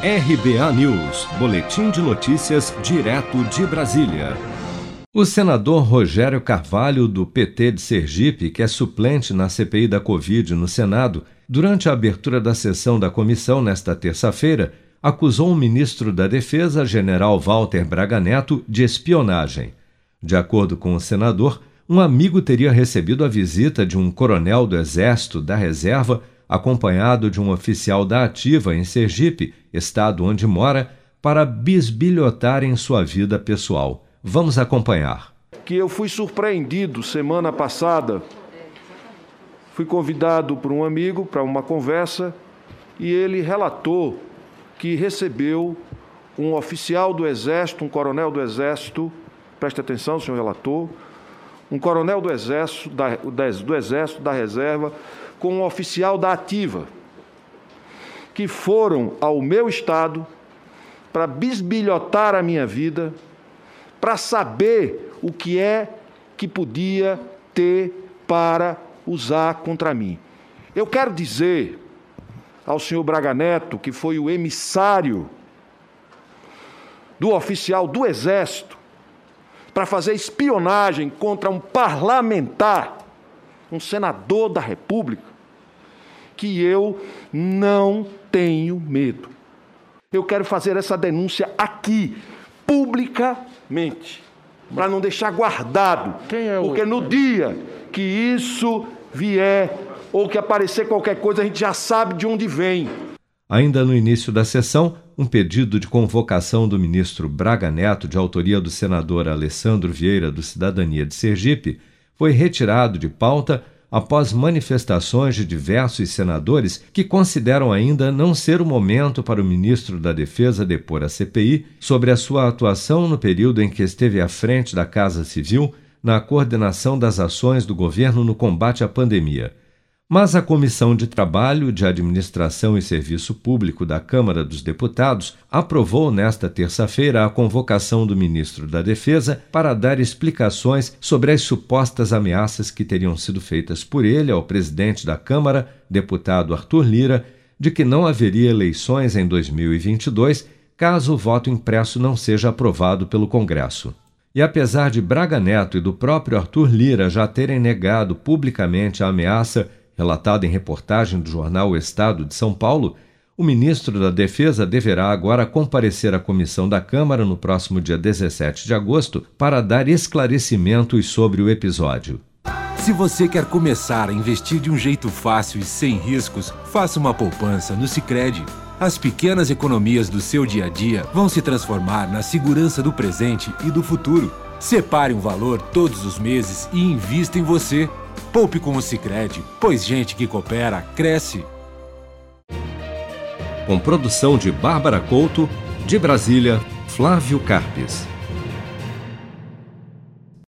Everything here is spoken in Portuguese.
RBA News, Boletim de Notícias, direto de Brasília. O senador Rogério Carvalho, do PT de Sergipe, que é suplente na CPI da Covid no Senado, durante a abertura da sessão da comissão nesta terça-feira, acusou o ministro da Defesa, general Walter Braga Neto, de espionagem. De acordo com o senador, um amigo teria recebido a visita de um coronel do Exército da Reserva acompanhado de um oficial da Ativa em Sergipe, estado onde mora, para bisbilhotar em sua vida pessoal. Vamos acompanhar. Que eu fui surpreendido semana passada. Fui convidado por um amigo para uma conversa e ele relatou que recebeu um oficial do Exército, um coronel do Exército, preste atenção, senhor relator, um coronel do Exército, da, do Exército da Reserva, com um oficial da Ativa, que foram ao meu estado para bisbilhotar a minha vida, para saber o que é que podia ter para usar contra mim. Eu quero dizer ao senhor Braga Neto, que foi o emissário do oficial do Exército, para fazer espionagem contra um parlamentar, um senador da República, que eu não tenho medo. Eu quero fazer essa denúncia aqui, publicamente, para não deixar guardado, é porque no dia que isso vier ou que aparecer qualquer coisa, a gente já sabe de onde vem. Ainda no início da sessão, um pedido de convocação do ministro Braga Neto, de autoria do senador Alessandro Vieira, do Cidadania de Sergipe, foi retirado de pauta após manifestações de diversos senadores que consideram ainda não ser o momento para o ministro da Defesa depor a CPI sobre a sua atuação no período em que esteve à frente da Casa Civil na coordenação das ações do governo no combate à pandemia. Mas a Comissão de Trabalho, de Administração e Serviço Público da Câmara dos Deputados aprovou nesta terça-feira a convocação do ministro da Defesa para dar explicações sobre as supostas ameaças que teriam sido feitas por ele ao presidente da Câmara, deputado Arthur Lira, de que não haveria eleições em 2022 caso o voto impresso não seja aprovado pelo Congresso. E apesar de Braga Neto e do próprio Arthur Lira já terem negado publicamente a ameaça Relatado em reportagem do jornal O Estado de São Paulo, o ministro da Defesa deverá agora comparecer à comissão da Câmara no próximo dia 17 de agosto para dar esclarecimentos sobre o episódio. Se você quer começar a investir de um jeito fácil e sem riscos, faça uma poupança no Sicredi. As pequenas economias do seu dia a dia vão se transformar na segurança do presente e do futuro. Separe um valor todos os meses e invista em você. Poupe com o Sicredi, pois gente que coopera cresce. Com produção de Bárbara Couto, de Brasília, Flávio Carpes.